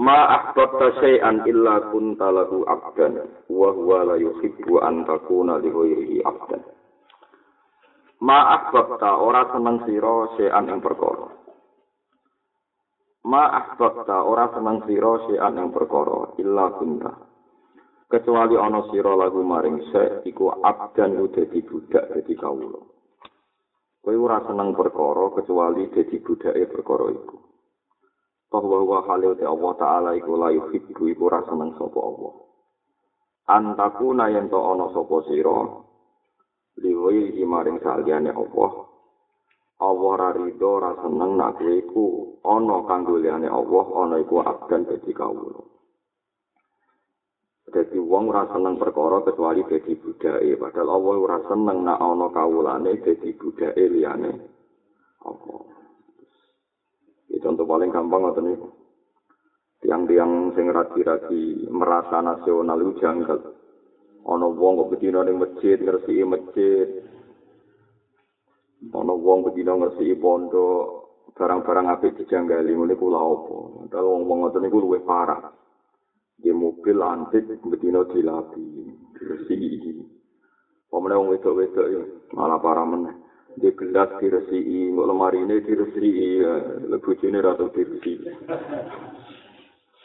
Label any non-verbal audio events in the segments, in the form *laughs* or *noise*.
Ma ahbabta syai'an illa kunta lahu abdan wa huwa la yuhibbu an takuna li ghairihi abdan. Ma ahbabta ora seneng sira syai'an ing perkara. Ma ahbabta ora seneng sira syai'an ing perkara illa kunta. Kecuali ana sira lagu maring syai' iku abdan dadi budak dadi kawula. Kowe ora seneng perkara kecuali dadi budake perkara iku. Bahwa wa halil te Allah taala iku la yuhibbu iku ora seneng sapa Allah. Antaku nayen to ana sapa sira liwi iki maring saliyane Allah. Allah ra rido ra seneng nak kowe iku ana kanggo liyane Allah ana iku abdan dadi kawula. Dadi wong ora seneng perkara kecuali dadi budake padahal Allah ora seneng nak ana kawulane dadi budake liyane Allah contoh paling gampang atau nih tiang-tiang sing ragi-ragi merasa nasional itu janggal. Ono wong kok bedino ning masjid ngresi masjid. Ono wong bedino ngresi pondok barang-barang apik dijanggali ngene kula apa. Padahal wong-wong ngoten niku luwih parah. Di mobil antik bedino dilapi iki Pemene wong wedok-wedok malah parah meneh. Di gelas diresi, nggak lemari ini diresi, lebih jenis atau diresi.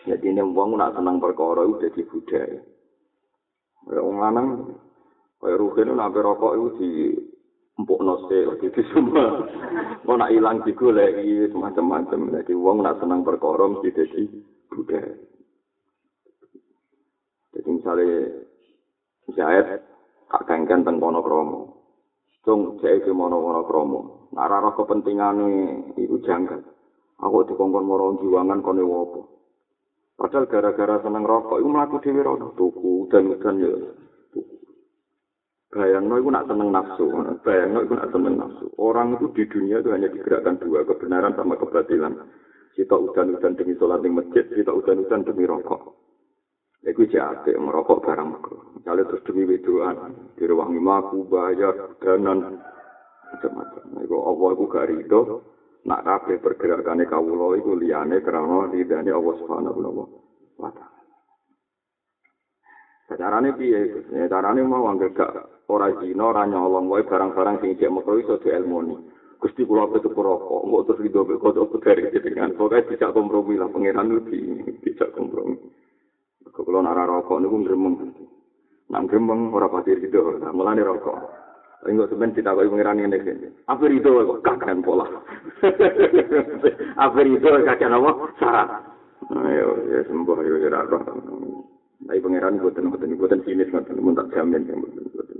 Jadi ini uang nak senang perkara itu jadi budaya. Ya wong lanang kaya rugen nak rokok itu di empuk nose, jadi *laughs* semua mau nak hilang digoleki semacam-macam. Jadi uang nak senang perkara mesti jadi budaya. Jadi misalnya misalnya kak kengken teng kono kromo. Cung iki mono-mono kromo. Ora roh kepentingane iku janggal. Aku dikongkon moro jiwangan kone wopo. Padahal gara-gara seneng rokok iku mlaku dhewe rono tuku dan udan ya. Bayangno iku nak seneng nafsu. Bayangno iku nak seneng nafsu. Orang itu di dunia itu hanya digerakkan dua, kebenaran sama kebatilan. Kita udan-udan demi sholat di masjid, kita udan-udan demi rokok. Iku jate merokok barang makro. Misalnya terus demi wedoan, direwangi maku, bayar, danan, macam-macam. Iku Allah iku gak rido, nak kabeh pergerakane kawula iku liyane krana ridane Allah Subhanahu wa taala. Carane piye? Ya carane mau anggere gak ora zina, ora nyolong wae barang-barang sing jek makro iso dielmoni. Gusti kula apa rokok, kok terus rido kok kok dari dengan pokoke tidak kompromi lah pangeran. Kalau nara rokok niku gremeng. Nang gremeng ora pati rido, mulane rokok. Engko sampeyan ditakoki pangeran ngene iki. Apa rido kok kakan pola. *laughs* Apa rido kakan apa? Syarat. Ayo ya sembuh yo ora roh. Tapi pangeran boten boten boten sinis ngoten mun tak jamin yang boten boten.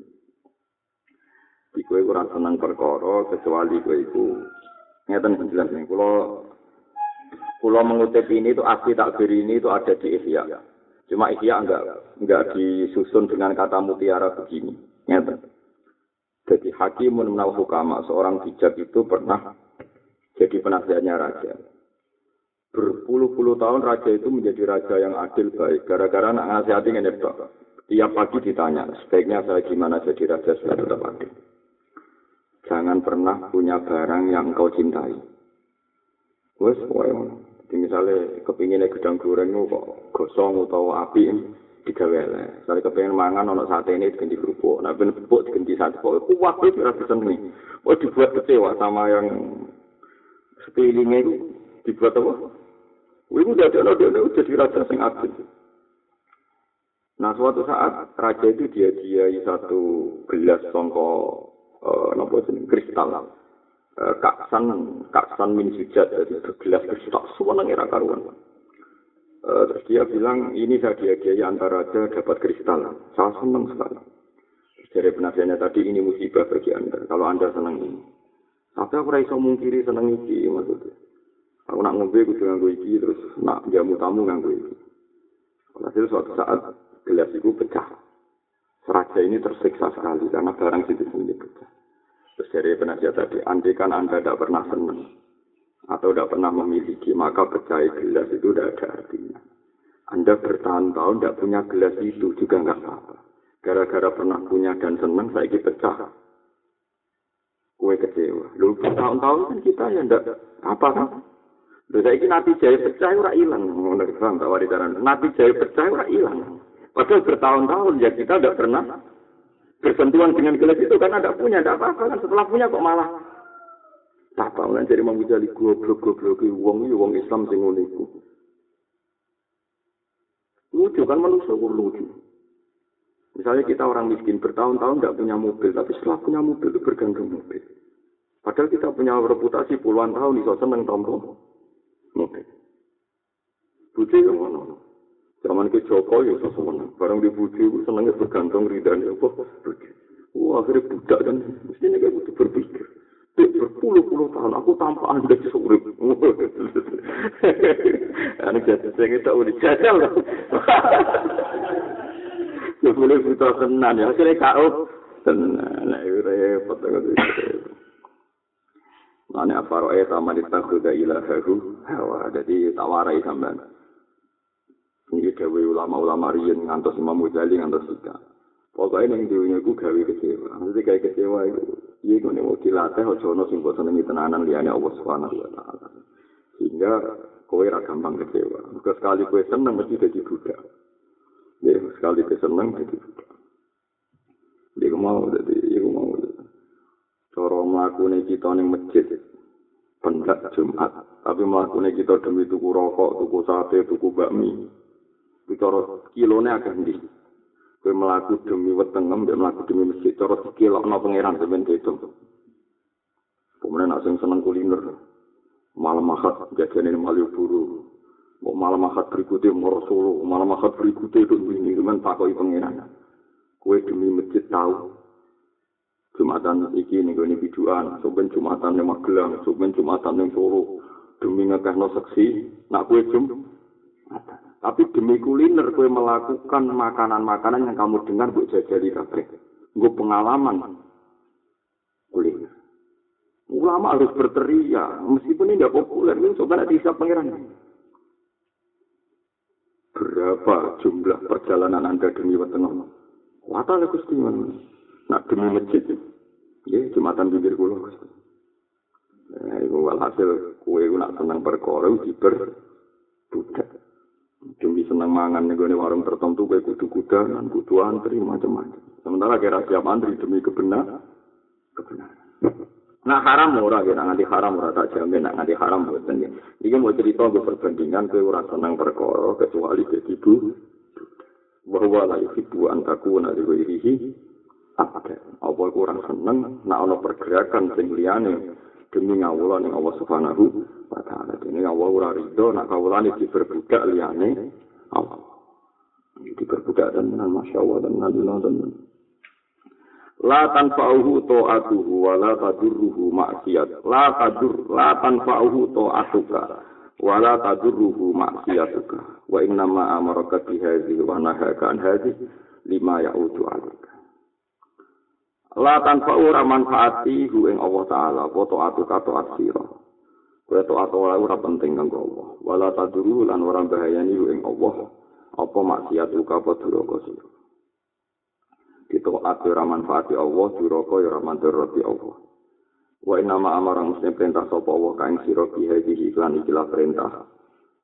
Iku ora seneng perkara kecuali kowe iku ngeten penjelas nih. Kulo kulo mengutip ini itu asli takbir ini itu ada di Ihya. Cuma Ihya enggak enggak disusun dengan kata mutiara begini. Nyata. Jadi hakimun menal hukama, seorang bijak itu pernah jadi penasihatnya raja. Berpuluh-puluh tahun raja itu menjadi raja yang adil baik. Gara-gara anak ngasihati ini Tiap pagi ditanya, sebaiknya saya gimana jadi raja supaya tetap adil. Jangan pernah punya barang yang kau cintai. Wes, Jadi misalnya kepinginnya gedang goreng itu kok gosong atau api digawe lah. Misalnya kepingin mangan ono sate ini diganti kerupuk, nah ben kerupuk diganti sate kok kuat itu rasa seneng. Oh dibuat kecewa sama yang sekelilingnya itu dibuat apa? Ibu udah ada ada jadi raja sing adil. Nah suatu saat raja itu dia diai satu gelas songko uh, nopo kristal Eh, kaksan kaksan min sujat dari bergelas tak suweneng era karuan. Uh, terus dia bilang ini saya dia antara aja dapat kristal. Saya senang sekali. Dari penasihatnya tadi ini musibah bagi anda kalau anda senang ini. Tapi aku raiso mungkiri senang ini maksudnya. Aku nak ngombe kudu nganggo iki terus nak jamu tamu nganggo iki. Hasil suatu saat gelas itu pecah. Seraja ini tersiksa sekali karena barang situ sendiri pecah. Terus dari penasihat tadi, andai kan Anda tidak pernah senang atau tidak pernah memiliki, maka pecah gelas itu tidak ada artinya. Anda bertahun-tahun tidak punya gelas itu juga nggak apa-apa. Gara-gara pernah punya dan senang, saya ini pecah. Kue kecewa. Lalu bertahun-tahun kan kita ya tidak apa kan? Lho saiki nabi jaya pecah ora ilang ngono paham tak wari Nabi jaya pecah ora ilang. Padahal bertahun-tahun ya kita tidak pernah bersentuhan dengan gelas itu kan ada punya, tidak apa-apa kan setelah punya kok malah apa lan jadi mau jadi goblok goblok wong wong Islam sing ngono iku. Lucu kan manusia lucu. Misalnya kita orang miskin bertahun-tahun tidak punya mobil, tapi setelah punya mobil itu bergantung mobil. Padahal kita punya reputasi puluhan tahun, iso seneng tombol. Oke. Buci yang mana? Zaman ke Joko ya sesuatu. Barang di buci itu senangnya bergantung ridhanya apa? Wah akhirnya budak kan. Mesti ini kayak berpikir. Dek berpuluh-puluh tahun aku tanpa anda surip. *laughs* Anak jatuh saya kita udah jajal. *laughs* Ya boleh buta tenan ya. Akhirnya kau tenan. Nah, repot. Repot. Mane apa roe taman itakhuda ilahahu hawa. Jadi tawarai sampean. Gawe ulama-ulama riyen ngantos Imam Ghazali ngantos Sika. Pokoknya yang dunia ku gawe kecewa. Maksudnya kayak kecewa itu. Iya kone mau dilatih ojo ono sing bosan ini tenanan liyane Allah Subhanahu wa taala. Sehingga kowe ra gampang kecewa. Muga sekali kowe seneng mesti dadi budak. Ya, sekali kowe seneng dadi budak. Dia mau jadi, dia mau cara mlakune kita ning masjid pendak Jumat tapi mlakune kita demi tuku rokok tuku sate tuku bakmi itu cara kilone akeh ndi kowe mlaku demi wetengem mbek mlaku demi masjid cara dikilokno pangeran sampeyan itu Kemudian nak sing seneng kuliner, malam akad jajan Malioboro, mau malam akad berikutnya mau Solo, malam akad berikutnya itu ini, cuman takoi pengiran. Kue demi masjid tahu, Jumatan iki ning gone biduan, soben Jumatan ning Magelang, soben Jumatan ning Solo. Demi ngekehno seksi, nak kue jum. Tapi demi kuliner kue melakukan makanan-makanan yang kamu dengar buat jajali kabeh. Gue pengalaman kuliner. Ulama harus berteriak, meskipun ini tidak populer, ini coba nanti bisa pangeran. Berapa jumlah perjalanan Anda demi wetengah? Wata le Gusti Nak demi masjid, ya jumatan bibir kulo. Nah, itu walhasil kue nak senang perkara diber budak. Demi senang mangan nih warung tertentu kue kudu kuda dan kudu antri macam-macam. Sementara kira siap antri demi kebenar, kebenaran. Nah haram ora kira nganti haram ora tak jamin nak nganti haram boten ya. Iki mau cerita gue perbandingan kowe ora seneng perkara kecuali dadi ibu. Bahwa la yuhibbu an takuna li ghairihi abda. Apa kurang seneng nak ana pergerakan sing liyane demi ngawula ning Allah Subhanahu wa taala. Dene Allah ora rido nak kawulane diperbudak liyane Allah. Diperbudak dan masya Allah dan La tanfa'uhu ta'atuhu wa la tadurruhu maksiat. La tadur, la tanfa'uhu ta'atuka wa la tadurruhu maksiatuka. Wa innama amaraka bihadhi wa nahaka an hadhi lima ya'udu alika. La tanpa ora manfaati hu ing Allah taala apa taatu ka taat sira. Kowe taat ora ora penting kanggo Allah. Wala taduru lan ora bahayani hu ing Allah apa maksiat uga apa duraka sira. Kita ati ora manfaati Allah duraka ya ora manfaati Allah. Wa inna ma amara muslim perintah sapa Allah kaing sira bi hadhihi iklan ikilah perintah.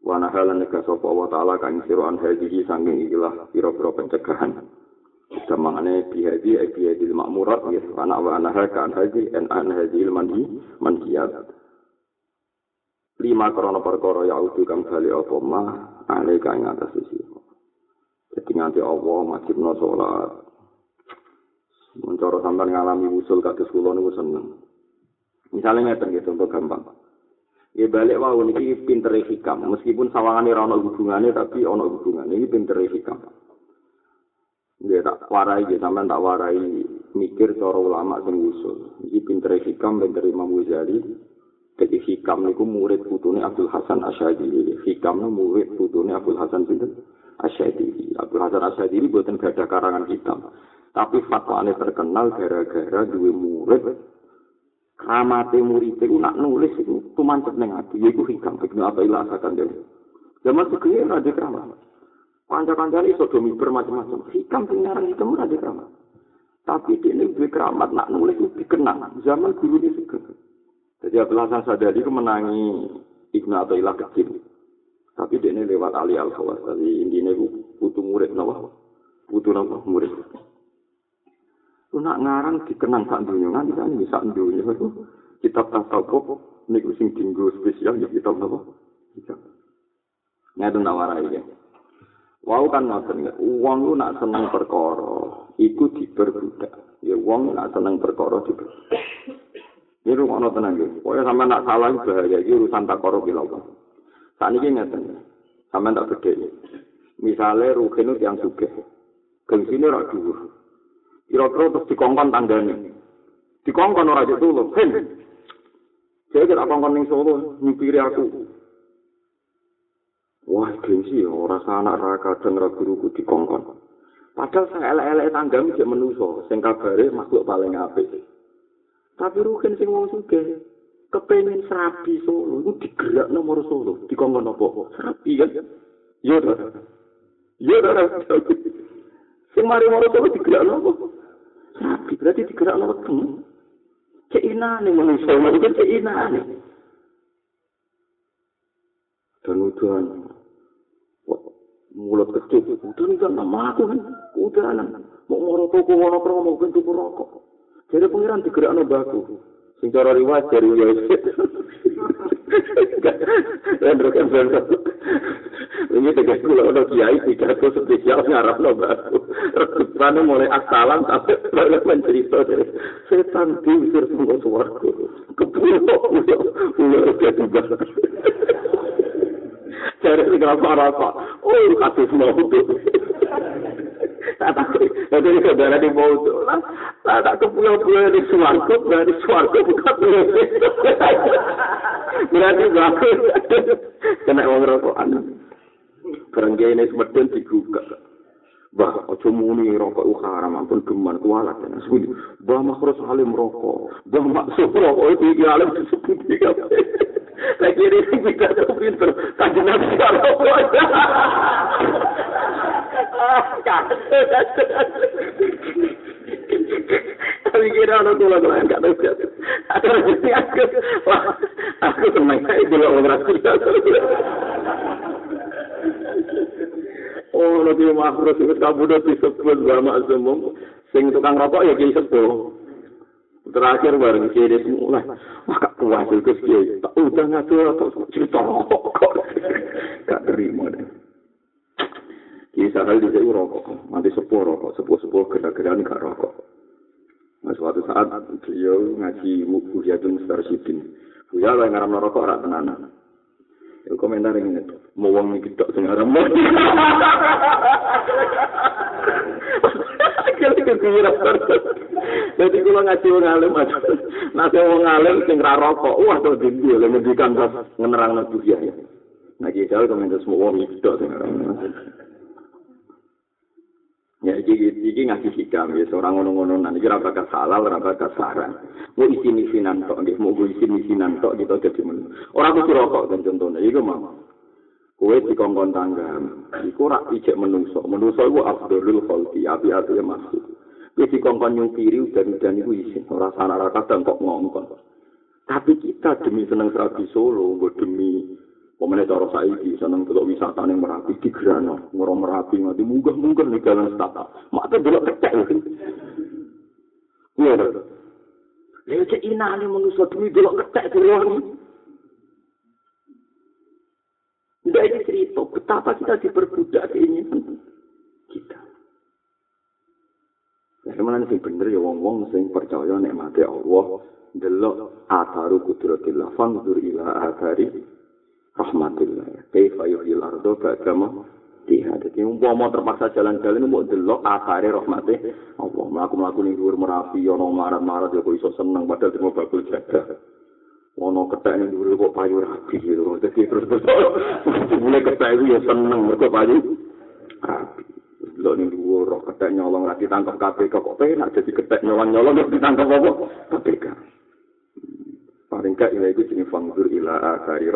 Wa nahalan nek sapa Allah taala kaing sira an hadhihi sanging ikilah pira-pira pencegahan. Semangane bihadi ay bihadi makmurat ya anak wa anaha kan haji en an haji mandi mandiat. Lima korona perkara ya udu kang bali apa mah ale kang atas sisi. Jadi nganti Allah wajib no sholat. Mencoro sampai ngalami usul kados kula niku seneng. Misalnya ngeten gitu untuk gampang. Ya balik wau niki pinter hikam meskipun sawangane ora ana hubungane tapi ana hubungane iki pinter hikam. Dia tak warai, dia sampean tak warai mikir cara ulama sing usul. Iki pinter hikam, pinter Imam Ghazali, Jadi Hikam niku murid putune Abdul Hasan Asyadili. Hikam niku murid putune Abdul Hasan sinten? Asyadili. Abdul Hasan Asyadili buatan gak ada karangan hitam. Tapi fatwane terkenal gara-gara duwe murid kramate murid itu nak nulis itu tumancep ning ati yaiku hikam ibnu apa ilah asakan dhewe zaman segini ora ada keramat kanca-kancane iso do miber macam-macam hikam pengarang hikam ora ada keramat. Tapi ini duwe keramat nak nulis itu dikenang. Zaman guru ini juga jadi Abdul Hasan Sadali itu menangi Ibnu Athaillah kecil. Tapi dia ini lewat Ali Al Khawas jadi intinya butuh murid nawa butuh nawa murid? Lu nak ngarang dikenang sak dunia nganti kan bisa dunia itu kitab tasawuf niku sing dinggo spesial ya kitab napa? Kitab. Ngaten nawarai ya. Wau kan ngoten ya, wong lu nak seneng perkara, iku diperbudak. Ya wong nak seneng perkara diperbudak. Ini rumah tenang ya. Pokoknya sampai nak salah bahaya, ini urusan tak ya Allah. Saat ini ngeten ya. Sampai tak gede ya. Misalnya Ruhin itu yang suge. Gengsi rak dhuwur. Kira-kira terus dikongkon tanggane. Dikongkon ora itu lho. Hen. Saya kira kongkon ning Solo nyupiri aku. Wah, gengsi ya ora anak ra kadang ra guruku dikongkon. Padahal saya elek-elek tanggam jek menuso, sing kabare makhluk paling apik. Tapi rugen sing wong sugih kepengin serabi Solo itu digerak nomor Solo dikongkon apa? Serabi kan? Iya dah. Iya dah. Sing mari moro Solo digerak nopo? Nabi berarti digerak lewat kamu. Keinane manusia, itu keinane. Dan udahan. Mulut kecil, udahan kan nama aku kan. Udahan. Mau ngoro toko, ngoro promo, mau bentuk rokok. Jadi pengiran digerak no baku. Sing cara riwayat dari Yosef. Dan rekan Ini tegas kula ono kiai pidato spesial ngarap no baru. Rekutane mulai asalan sampai banget mencerita dari setan diusir semua suaraku. Kepulo ulo ulo kedua. Cari si kenapa rasa? Oh, kasus mau tuh. Nanti ini saudara di mau tuh lah. Tak kepulau-pulau di suarco, berarti suarco bukan Berarti bagus. Kena orang rokok anak. Berenggene semedon digugat. Bah, aja muni rokok u haram, ampun geman kualat. Bah, makro salim rokok. Bah, maksud rokok itu iki alim disebut. Lagi ini sing kita tuh pinter. Kanjeng Nabi rokok. Tapi kira anak kula kula enggak tahu. Aku aku seneng saya dulu orang rasul. Oh, nanti makhluk itu kamu udah disebut sama semua. Sing tukang rokok ya kiai sepuh. Terakhir bareng dia semula. Maka puas itu kiai. Tak udah ngatur atau cerita rokok. *laughs* Gak terima deh. Kiai sakal di sini rokok. Nanti sepuh rokok. Sepuh-sepuh gerak-gerakan gak rokok. Nah, suatu saat beliau ngaji Buhiyatul Mustarsyidin. Buya lah yang ngaram rokok rak tenanan. Ya komentar ini itu. Mau wong iki tok sing aran mau. Jadi kalau ngaji wong alim aja. Nanti wong alim sing ra rokok. Wah to dindi oleh ngendikan pas ngenerang nang ya. Nah kita komentar semua wong iki tok sing aran. Ya, iki iki ngasih hikam ya seorang ngono-ngono nanti kira bakal halal, ora bakal saran. Mau isi misinan tok, nggih mau isi misinan tok gitu dadi men. Ora kudu rokok kan contohnya, iku mau. Kowe dikongkon tangga, iku ora ijek menungso. Menungso iku afdhalul khalqi, api-api ya maksud. Kowe dikongkon nyupiri udan-udan iku isin, ora sana ora kadang kok ngongkon. Tapi kita demi seneng serabi Solo, demi Pemene cara saiki seneng delok wisata ning Merapi di Grano, ngoro Merapi nganti munggah-munggah ning dalan stata. Mate delok ketek. Iya. Lha cek inane manusa demi delok ketek dironi. Tidak ini cerita betapa kita diperbudak keinginan kita. Ya, sebenarnya sih bener ya wong-wong sing percaya nek mati Allah delok ataru kudratillah fanzur ila atari rahmatillah. Kaifa yuhyil ardo ba'dama tiha. Jadi umpama terpaksa jalan-jalan mau delok akare rahmate Allah. Mlaku-mlaku ning dhuwur Merapi ana marat-marat ya kok iso seneng padahal cuma bakul jaga. ono ketek ning dhuwur kok payu rapi gitu. Dadi terus terus mulai ketek itu ya seneng mergo payu rapi. Lho ning dhuwur kok ketek nyolong ra ditangkap KPK kok penak dadi ketek nyolong-nyolong kok ditangkap apa? KPK. Paling gak ila itu jenis fangdur ila akari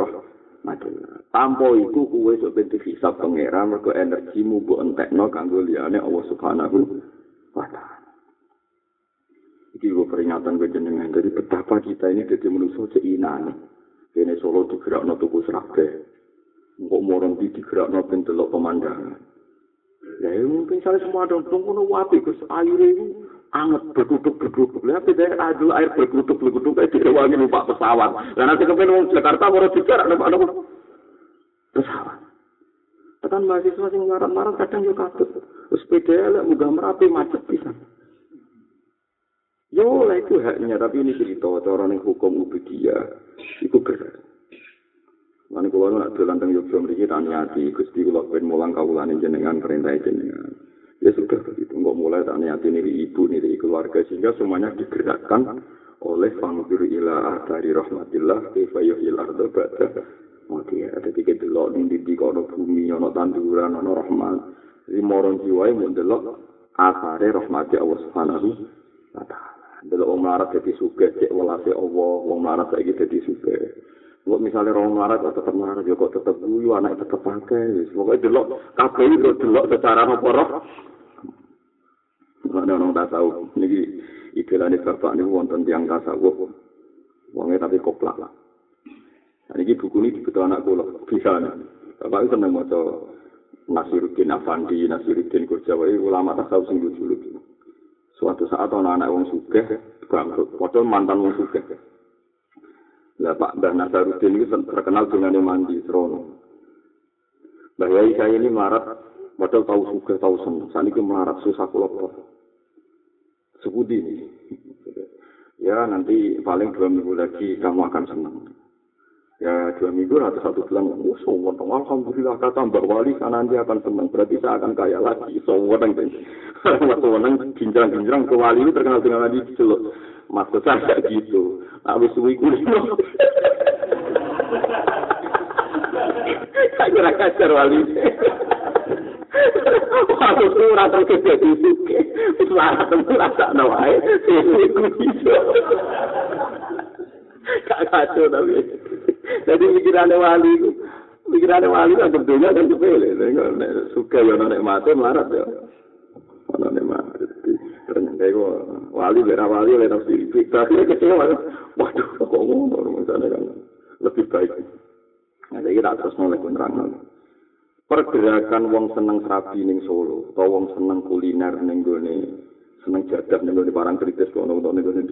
roh Tampo iku kuwe sok ben dihisab pangeran mergo energimu mbok entekno kanggo liyane Allah Subhanahu wa taala. Iki gue peringatan gue jenengan. Jadi betapa kita ini jadi manusia seinan. Ini solo digerak no tuku serabe. Mbok morong di no pentelok pemandangan. Ya mungkin saya semua ada tunggu wapi. Gus air itu anget berkutuk berkutuk. Lihat dari air air berkutuk berkutuk kayak direwangi numpak pesawat. Dan nanti kemudian orang Jakarta mau digerak numpak numpak pesawat. Tekan mahasiswa sing marah-marah kadang juga katut. Sepeda lah, muga merapi macet bisa. Yo lah itu haknya, tapi ini cerita orang yang hukum ubudiyah itu berat. Mana kalau nak jalan tentang Yogyakarta mereka tanya di Gusti kalau pengen mulang kaulan jenengan perintah jenengan. Ya sudah begitu, nggak mulai tanya hati nih ibu nih keluarga sehingga semuanya digerakkan oleh fangdur ila dari rahmatillah kifayah ilardo ba'da. Mati ya ada tiga delok ning di kono bumi ono tanduran ono rahmat. Jadi moron jiwa yang mendelok asare rahmati Allah subhanahu wa ta'ala. Delok wong melarat dadi sugih cek welase Allah wong melarat saiki dadi sugih Kok misalnya orang melarat kok tetap ya kok tetap guyu, anak tetap pakai. Pokoknya delok, kabeh itu delok secara apa roh. Mana orang tasawuf, ini istilahnya bapak ini wonten tiang tasawuf. Wongnya tapi koplak lah. Nah, ini buku ini dibutuh anak kula, bisa nih. Bapak itu senang mau Nasiruddin Afandi, Nasiruddin Kurjawa, ulama tasawuf sing lucu-lucu. suatu saat ana anak wong sugih bangkrut padahal mantan wong sugih lah Pak Mbah Nasaruddin itu terkenal dengan mandi serono. Mbah Yai saya ini melarat padahal tahu sugih tahu seneng. Saat ini melarat susah kulo sebudi ya nanti paling dua minggu lagi kamu akan senang ya dua minggu atau satu bulan oh sombong alhamdulillah kata mbak wali kan nanti akan senang berarti saya akan kaya lagi. Sombong waktu menang ginjang ginjang ke wali ini terkenal dengan tadi celuk maksud saya gitu habis suwi kulit saya kira kacar wali Waktu itu rata kecil di suke, setelah ketemu rasa nawai, suwi kulit. Kak kacau tapi. Jadi pikirannya wali itu, pikirannya wali kan tentunya kan sepele. Suka ya nek mati melarat ya. Nek mati. Ternyata itu wali bera wali oleh nafsi. Tapi kecewa. Waduh, kok ngomong misalnya kan lebih baik. Nah, jadi kita terus mulai kunerang Pergerakan wong seneng serabi ning Solo, atau wong seneng kuliner ning gone, seneng jadah ning gone barang kritis kono ning gone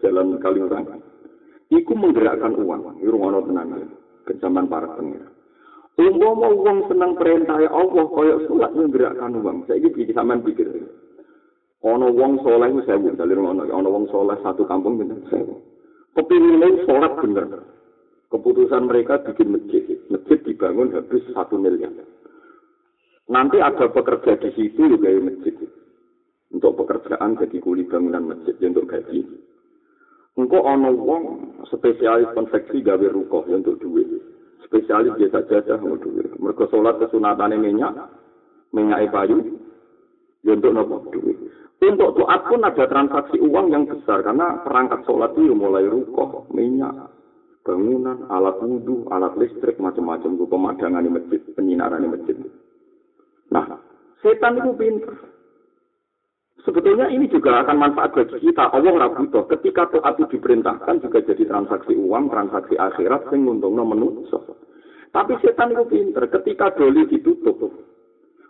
jalan Kaliurang. iku menggerakkan uang. Iku ngono tenan. Kejaman para pengira. Umpama wong seneng perintah Allah kaya salat menggerakkan uang. Saiki iki sampean pikir. Ana wong saleh wis sewu, dalem ana ana wong saleh satu kampung pinten sewu. Kepingine salat bener. Keputusan mereka bikin masjid. Masjid dibangun habis satu miliar. Nanti ada pekerja di situ juga masjid. Untuk pekerjaan jadi kuli bangunan masjid untuk gaji. Engkau ana wong spesialis konveksi gawe rukoh untuk duit. Spesialis biasa saja untuk duit. Mereka sholat kesunatan minyak, minyak payu, untuk nopo duit. Untuk tuat pun ada transaksi uang yang besar karena perangkat sholat itu mulai rukoh, minyak, bangunan, alat wudhu, alat listrik, macam-macam, pemadangan di masjid, penyinaran di masjid. Nah, setan itu pintar. Sebetulnya ini juga akan manfaat bagi kita. Allah ragu toh. Ketika taat itu diperintahkan juga jadi transaksi uang, transaksi akhirat, sing nguntungno menungso. Tapi setan itu pinter. Ketika doli ditutup,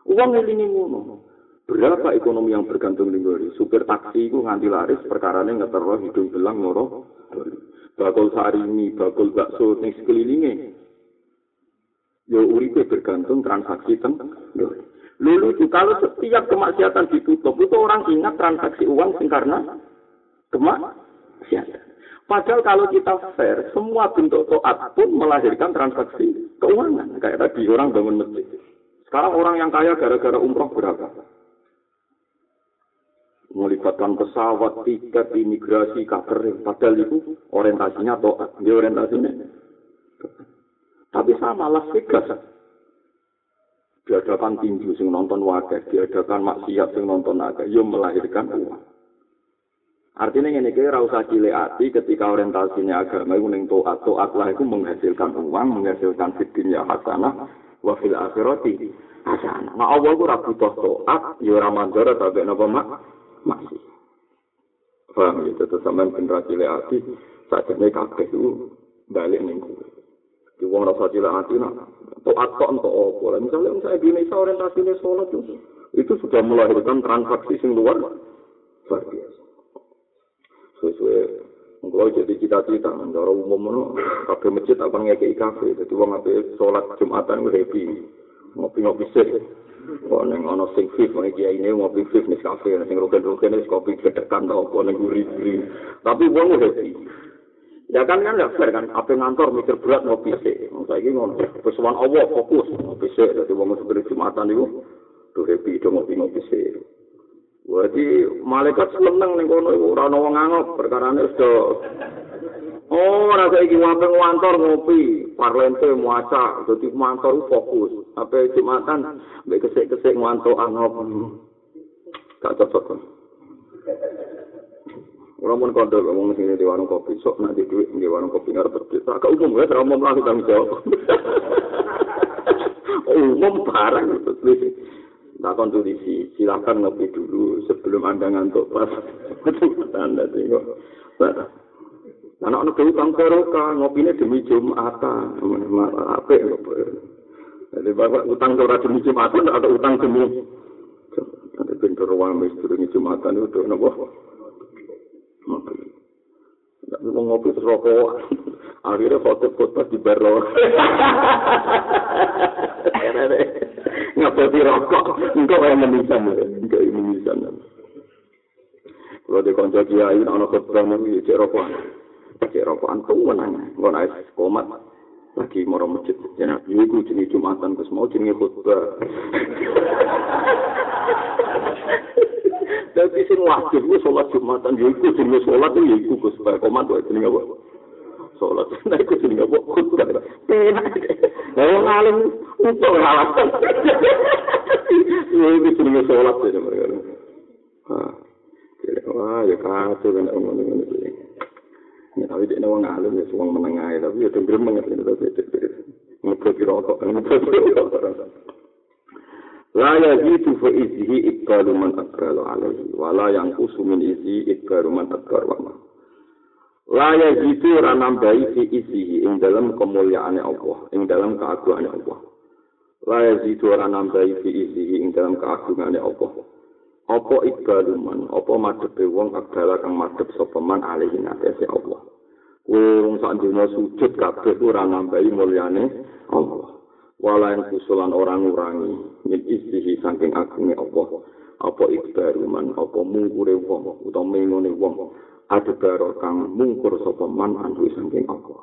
uang ini ngono. Berapa ekonomi yang bergantung di doli? Supir taksi itu nganti laris perkara ini ngeterro hidung belang ngoro. Bakul ini, bakul bakso, ning sekelilingnya. Ya uripe bergantung transaksi ten doli. Lulu itu kalau setiap kemaksiatan ditutup itu orang ingat transaksi uang sing karena kemaksiatan. Padahal kalau kita fair, semua bentuk toat pun melahirkan transaksi keuangan. Kayak tadi orang bangun masjid. Sekarang orang yang kaya gara-gara umroh berapa? Melibatkan pesawat, tiket, imigrasi, catering. Padahal itu orientasinya atau dia orientasinya. Tapi sama Las Vegas. Diadakan tinju sing nonton wakil, diadakan maksiat sing nonton akeh, yo melahirkan uang. Artinya ini kira usah cilik hati ketika orientasinya agama itu ning toat toat lah itu menghasilkan uang, menghasilkan fitnya hasanah, wa fil akhirati hasanah. Nah Allah itu rabu toh toat, ya ramadhan tapi napa mak masih. Paham ya, tetap sampean generasi cilik hati, saat ini kakek itu balik ning kuwe. Di wong rasa cilik hati nak toat kok untuk apa? Lah misalnya misalnya di Indonesia orientasinya sholat itu, itu sudah melahirkan transaksi sing luar luar biasa. Sesuai kalau jadi cita-cita, cara umum mana, kafe masjid apa ngekei kafe, jadi wong ape sholat jumatan gue happy, ngopi-ngopi sih. Kok neng ono sing fit, mau kiai ini ngopi fit nih kafe, sing rugen-rugen nih kopi kedekan tau apa neng gurih-gurih. Tapi wong happy. Ya kan kan gak fair kan, apa ngantor mikir berat ngopi sih. Saya ini ngono, pesuan Allah fokus ngopi sih. Jadi wong sebenarnya jumatan itu, tuh happy, tuh ngopi-ngopi sih. Berarti malaikat seneng ning iku ora ana wong angop perkarane wis Oh, rasa iki wampeng wantor ngopi, parlente muaca, dadi mantor fokus. Apa Jumatan mbek kesek-kesek ngantuk angop. Gak cocok. Ora mun kondo ngomong sing di warung kopi, sok nanti duit di warung kopi ngarep terbit. Tak umum ya, ora umum lah tanggung jawab. *laughs* umum barang takon tulisi silakan ngopi dulu sebelum anda ngantuk pas *laughs* anda tengok anak anak itu utang barokah ngopinya demi jumatan. Apa jadi bapak utang ora demi jumatan ada utang demi ada pintu ruang demi jumatan itu nopo? Ngopi Tapi mau ngopi terus rokok, akhirnya foto foto di baro. ngapeti rokok. Engko kaya menisan engko menisan kalau di konco kiai ana khotbah mau cek rokokan cek rokokan tuh menang engko naik komat lagi mau masjid ya iku jenis jumatan terus mau jenis khotbah Tapi *laughs* sing wajib ku salat Jumatan ya iku jenenge salat ya iku Gus komat wae jenenge apa? Salat. *laughs* Nah iku jenenge apa? Khotbah. Penak. Lah wong alim untuk alasan. *laughs* Ini jenenge salat ya mereka. Ah. Wah, ya kacau kan ngomong ngene iki. Tapi dia wong alim ya wong menengah tapi ya dengrem banget ini tapi ngebut rokok *laughs* ngebut rokok. La yazidu fa izhi ikbalu man akralu alaihi wala yang usumin izhi ikbalu man akralu alaihi. La yazidu ora nambahi fi isihi ing dalam kemuliaane Allah, ing dalam keagungane Allah. La yazidu ora nambahi fi isihi ing dalam keagungane Allah. Apa ikbaluman, apa madhepe wong agala kang madhep sapa man alihi natese Allah. Wong sak dina sujud kabeh ora nambahi mulyane Allah. Wala yang kusulan orang ngurangi min isihi saking agunge Allah. Apa ikbaluman, apa mungkure wong utawa mengone wong. adebaro kang mungkur sapa man andu saking Allah.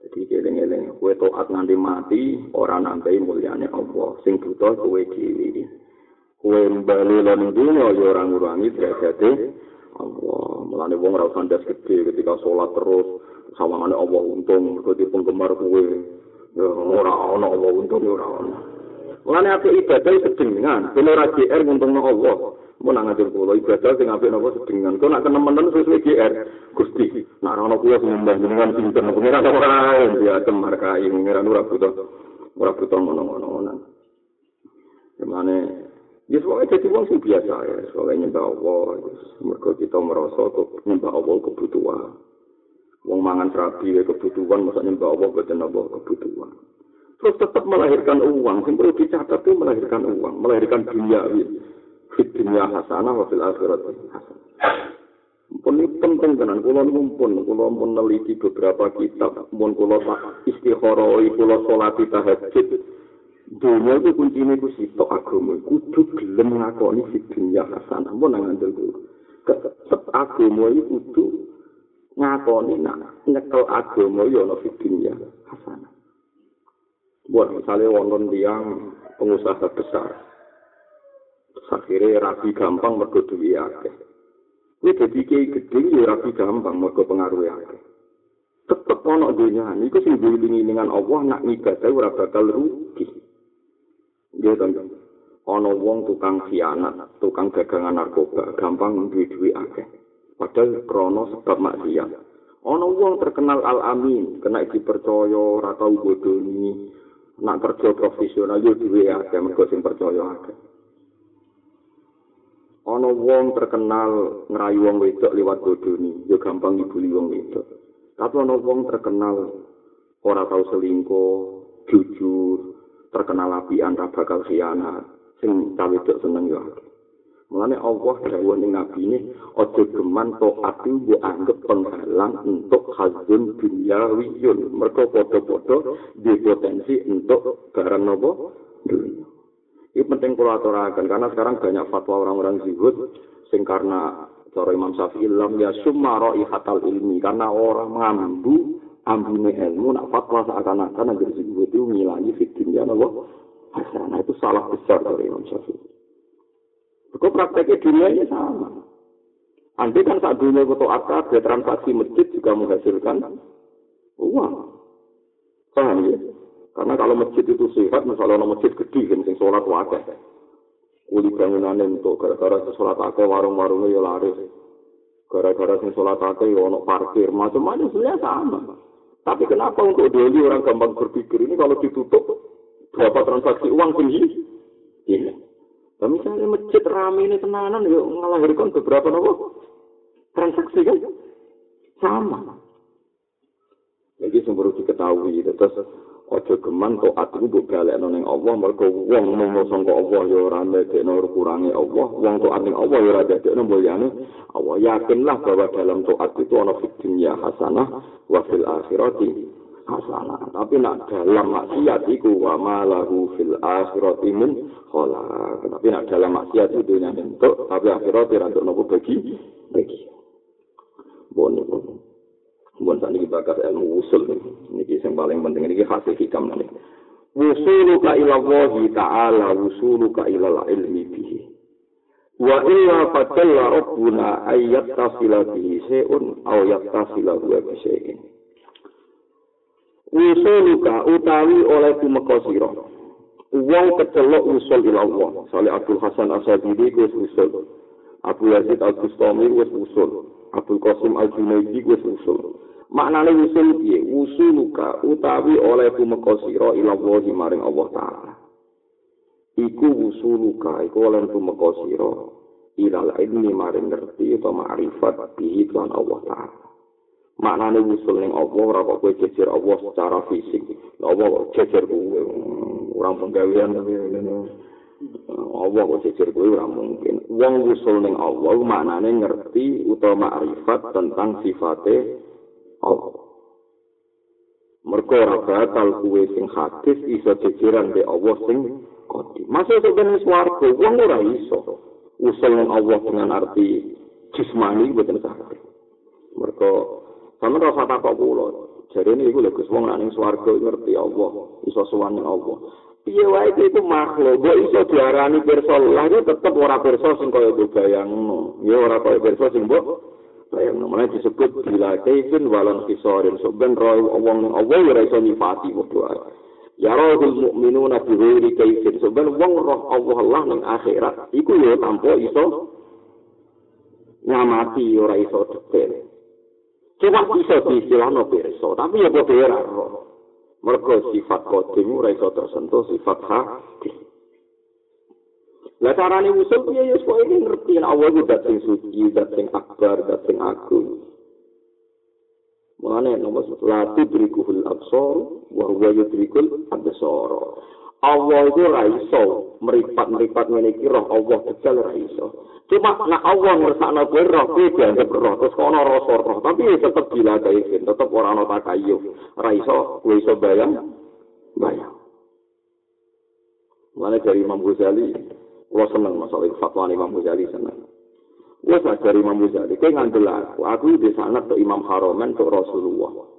Jadi geleng-geleng, kue toat nanti mati, ora nambahi mulyane Allah, sing buta kue diri. Kue mbali lan dunia, ya orang ngurangi derajate Allah. Melani wong rau sandas gede ketika sholat terus, sawangane Allah untung, kue penggemar kue, ya ora ana Allah untung, ya ora ana. Melani api ibadah sedengan, bener GR untung Allah. Mun nang ngatur kula ibadah sing apik napa sedengan. Kok nak kenemen sesuai GR. Gusti, nak ana kula sing mbah jenengan pinten pengira ta ora ya temar kai ngira ora butuh. Ora butuh ngono-ngono. Gimana? Ya soalnya jadi wong sing biasa ya, soalnya nyembah Allah, mereka kita merasa kok nyembah Allah kebutuhan. Wong mangan serabi ya kebutuhan, masa nyembah Allah betul Allah kebutuhan. Terus tetap melahirkan uang, yang perlu dicatat itu melahirkan uang, melahirkan dunia. fit dunia hasanah wa fil akhirat hasanah. Pun ini penting tenan, kula ngumpun, kula pun neliti beberapa kitab, pun kula istikharoi, kula sholati tahajud. Dunia itu kuncinya itu sitok agama, kudu gelem ngakoni fit dunia hasanah, pun nang ngandel kula. Tetep agama itu kudu ngakoni nak nyekel agama ya ana fit dunia hasanah. Buat misalnya wonten tiang pengusaha besar, Akhirnya rabi gampang mergo duwe akeh. Kuwi dadi kiai gedhe ya rabi gampang mergo pengaruh akeh. Tetep ana dunya niku sing dilingi-lingan Allah nak ngibadah ora bakal rugi. Ya teman ana wong tukang khianat, tukang dagangan narkoba, gampang duwe-duwe akeh. Padahal krono sebab maksiat. Ana wong terkenal al-amin, kena dipercaya ora tau bodoni, nak kerja profesional yo duwe akeh mergo sing percaya akeh. Ana wong terkenal ngrayu wong wedok liwat bodoni, yo gampang ngibuli wong wedok. Tapi ana wong terkenal ora tau selingkuh, jujur, terkenal apian ra bakal khianat. sing cawedok seneng yo. Mulane Allah dawuh ning nabi ini aja geman to ati mbok anggap penghalang untuk hazun dunia wiyun. Mergo padha-padha di potensi untuk barang nopo dunia. Ini penting kula aturaken karena sekarang banyak fatwa orang-orang zuhud sing karena cara Imam Syafi'i lam ya summa hatal ilmi karena orang mengambu ambune ilmu nak fatwa seakan-akan agar zuhud itu ngilangi fitnya nopo hasanah itu salah besar dari Imam Syafi'i. Kok prakteknya dunia ini sama. Andai kan saat dunia itu akad, transaksi masjid juga menghasilkan uang. Paham ya? Karena kalau masjid itu sehat, misalnya ada masjid gede, yang sing sholat wakil. Uli bangunan untuk gara-gara sholat akeh warung-warungnya ya laris. Gara-gara sing sholat akeh ya parkir, macam-macam sebenarnya sama. Tapi kenapa untuk doli orang gampang berpikir ini kalau ditutup berapa transaksi uang tinggi? Iya. Nah, misalnya masjid rame ini tenanan, ya ngelahirkan beberapa nopo transaksi kan? Sama. Jadi sumber diketahui, terus ojo geman to ati bu balik neng Allah, mereka uang mengosong ke Allah ya orang dek nor kurangi Allah, uang to ati Allah ya rada dek mulyane Allah yakinlah bahwa dalam to ati itu ono fitnya hasanah, wafil akhirati hasanah. Tapi nak dalam maksiat iku wa malahu fil akhirati min khala. Tapi nak dalam maksiat itu dunia bentuk, tapi akhirat ora untuk nopo bagi bagi. Bon Bon tadi bakat ilmu usul nih. Ini yang paling penting ini hasil hikam nih. Wusuluka ila Allah ta'ala wusuluka ila ilmi bihi. Wa illa fatalla rabbuna ayyat tasila bihi se'un aw yattasila huwa bise'in. usuluka utawi oleh tumeka sira wong kecelok usul ila Allah salih Abdul Hasan Asadili wis usul Abu Yazid Al Bustami wis usul Abdul Qasim Al Junaidi wis usul maknane usul piye? Usuluka utawi oleh tumeka sira ila Allah maring Allah taala. Iku usuluka iku oleh tumeka sira ila ilmi maring ngerti atau ma'rifat bihi Allah taala. Maknane wusul ning apa ora kok kowe jejer Allah secara fisik. Apa kok jejer kowe? Ora penggawean Allah kok jejer kowe ora mungkin. Wong wusul ning Allah maknane ngerti utawa makrifat tentang sifate Allah mergo ora bakal kowe sing hadis iso jejeran be Allah sing kodi masuk ben swarga wong ora iso usul Allah dengan arti jismani boten saged mergo Sama rasa takok kula. Jadi ini iku lho Gus wong nang swarga ngerti Allah, iso ning Allah. Piye wae itu makhluk, kok iso diarani pirsa lah tetep ora pirsa sing kaya bayangno. Ya ora kaya pirsa sing mbok bayangno. Mulai disebut bila kaifin walan kisorin. So ben roh wong Allah ya iso padha ae. Ya rohul mukminuna bi ghairi kaifin. So ben wong roh Allah lah ning akhirat iku ya tanpa iso nyamati ora iso detail. Cuma bisa diistilahno pirsa, tapi ya padha ora roh. Mergo sifat kodim ora iso tersentuh sifat hati. Lah carane usul piye ya kok ini ngerti nek Allah ku sing suci, sing akbar, sing agung. Mulane nomor satu berikuhul absor, wa huwa yudrikul absor. Allah itu raiso meripat-meripat ngene iki roh Allah kecil raiso. Cuma nak Allah ngersakno kowe roh kowe dianggap roh terus kono rasa roh tapi tetep bila kae tetep ora ana takayuf. Raiso kowe iso bayang bayang. Mana dari Imam Ghazali, gua seneng masalah fatwa Imam Ghazali seneng. Gua dari Imam Ghazali, kayak ngandel aku, aku di sana ke Imam Haromen ke Rasulullah.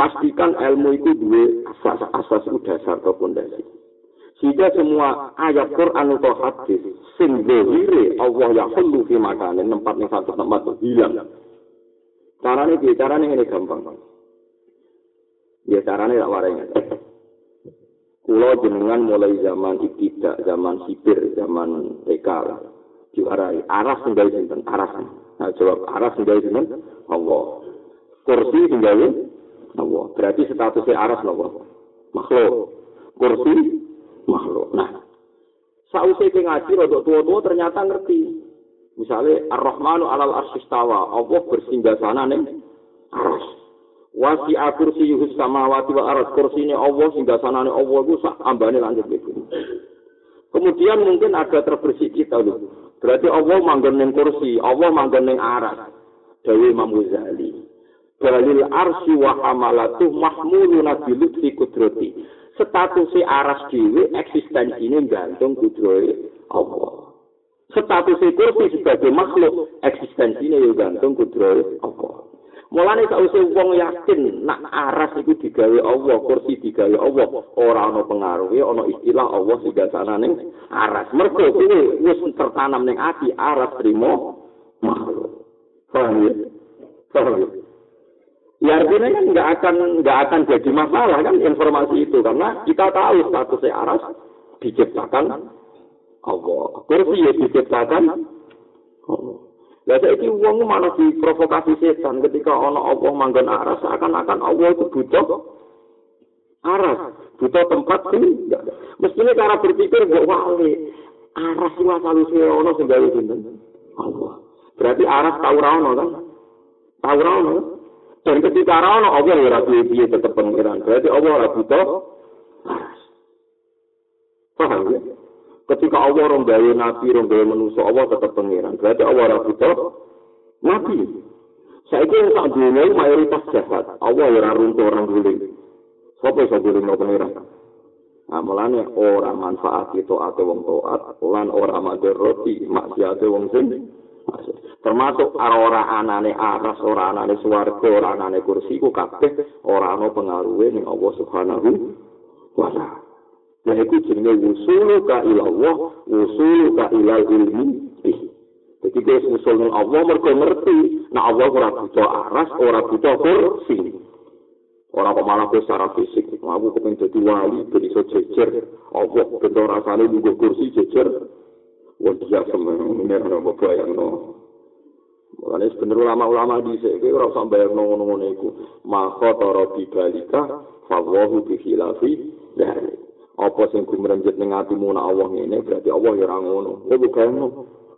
pastikan ilmu itu dua asas-asas dasar atau fondasi. Sehingga semua ayat Quran atau hadis sing zahire Allah ya khullu fi makanin tempat ning satu tempat hilang. Carane piye? Carane ngene gampang. Ya carane tak warai. Kulo jenengan mulai zaman ibtidak, zaman sipir, zaman TK diwarai aras tinggal sinten aras. Nah, jawab aras tinggal sinten Allah. Kursi tinggal Allah. Berarti statusnya aras Allah. Makhluk. Kursi makhluk. Nah, sausai ke ngaji rodok tua-tua ternyata ngerti. Misalnya Ar-Rahmanu alal arsistawa, Allah bersinggah sana nih aras. Wasi kursi yuhus samawati wa aras kursi ini Allah singgah sana nih Allah itu sak ambane lanjut itu. Kemudian mungkin ada terbersih kita loh. Berarti Allah manggon kursi, Allah manggon ning aras. Dewi Imam Ghazali. Balil arsi wa hamalatu mahmuluna bilutfi kudrati. Statusnya aras dhewe eksistensinya gantung kudrohe Allah. Statusnya kursi sebagai makhluk eksistensinya ya gantung kudrohe Allah. Mulane sausé wong yakin nak aras iku digawe Allah, kursi digawe Allah, ora ana pengaruhe, ana istilah Allah sing gasanane aras. Mergo kuwi wis tertanam ning ati aras trimo makhluk. Paham ya? Paham ya? Ya artinya kan nggak akan nggak akan jadi masalah kan informasi itu karena kita tahu statusnya aras diciptakan Allah. Kursi ya diciptakan Allah. Lah saiki wong malah diprovokasi setan ketika ana Allah manggon aras seakan-akan Allah itu butuh aras, butuh tempat sih. Mestinya cara berpikir gak wali. Aras itu asal usul ono sing gawe Allah. Berarti aras tau ra ono kan? Tau ra ono. Dan ketika ra ono Allah ora piye tetep pengiran. Berarti Allah ora butuh aras. Paham ya? Ketika Allah gawe nabi, gawe manusia, Allah tetap pengiran. Berarti Allah ora butuh nabi. Saya kira tak dunia mayoritas jahat. Allah ora runtuh orang guling. Siapa yang guling no pengiran? Nah, mulanya orang manfaat itu atau wong toat, lan orang mader roti, maksiat wong sing. Termasuk orang anane aras, orang anane suwarga, orang anane kursi, ku kabeh orang no pengaruhnya ning Allah Subhanahu wa taala. Nah, itu jenenge wusulu ka ilallah, wusulu ka ilal ilmi. Jadi usul dengan Allah, mereka ngerti. Nah Allah ora butuh aras, ora butuh kursi. Orang kok malah secara fisik. Aku kepengen jadi wali, jadi iso jejer. Allah bentuk rasanya juga kursi jejer. Wah dia semenang, ini ada apa bayang no. Makanya sebenarnya ulama-ulama di sini, orang sampai yang nongol-nongol itu. Maka taro bibalika, fawahu bihilafi, dari. Apa sing gumrenjet ning atimu nak Allah ngene berarti Allah ya ora ngono. Ya bukan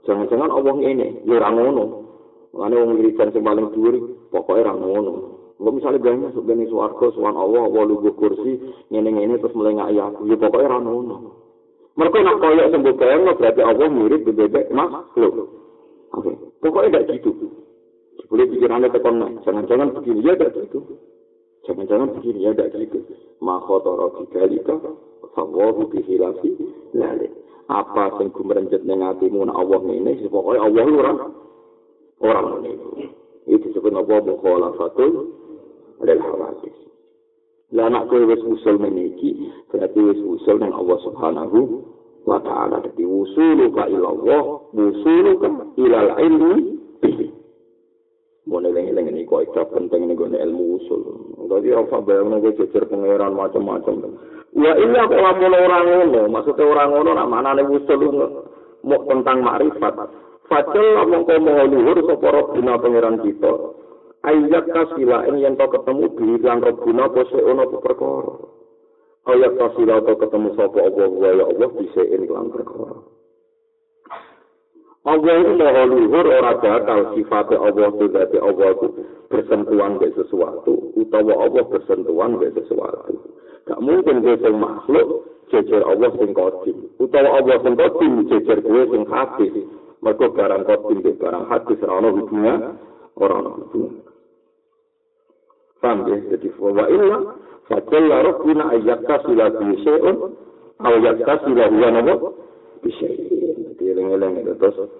Jangan-jangan Allah ngene ya ora ngono. Mane wong wiridan sing paling dhuwur pokoke ora ngono. Engko misale banyak masuk ben swarga suwan Allah Allah lugu kursi ngene-ngene terus mulai ngak aku ya pokoke ora ngono. Mereka nak koyok sembuh bayang berarti Allah mirip bebek makhluk. Oke, pokoknya tidak gitu. Boleh pikirannya tekon jangan-jangan begini ya tidak gitu. Jangan-jangan begini ya tidak gitu. Makhotoro digalika fawahu bihilafi lalik. Apa sing gumrenjet ning atimu nek Allah ngene, pokoke Allah ora ora ngene. Itu disebut apa mukhalafatul lil hawadis. Lah nek kowe wis usul meniki, berarti wis usul ning Allah Subhanahu wa taala. Dadi usulu ka ilallah, usulu ka ilal ilmi bihi. Mone lengi-lengi ini kok ikut penting ini gue ilmu usul. Jadi apa bayang gue jejer pangeran macam-macam. Ya iya kok lamun orang ngono, maksudnya orang ngono nak mana nih usul mau tentang makrifat. Fajal lamun kau mau luhur soporo bina pangeran kita. Ayat kasila ini yang kau ketemu di lan robuna pose ono perkara. Ayat kasila kau ketemu sopo Allah ya Allah bisa ini lan perkara. Allah itu maha luhur ora bakal sifatnya Allah itu berarti Allah itu bersentuhan ke sesuatu utawa Allah bersentuhan ke sesuatu. Gak mungkin gue sing makhluk jejer Allah sing kodim utawa Allah sing kodim jejer gue sing hadis. Mereka barang kodim ke barang hadis rana hubungan orang hubungan. Paham ya jadi wa illa fajalla rabbuna ayyakka sila bisyai'un aw yakka sila huwa nabu bisyai'in eling-eling itu terus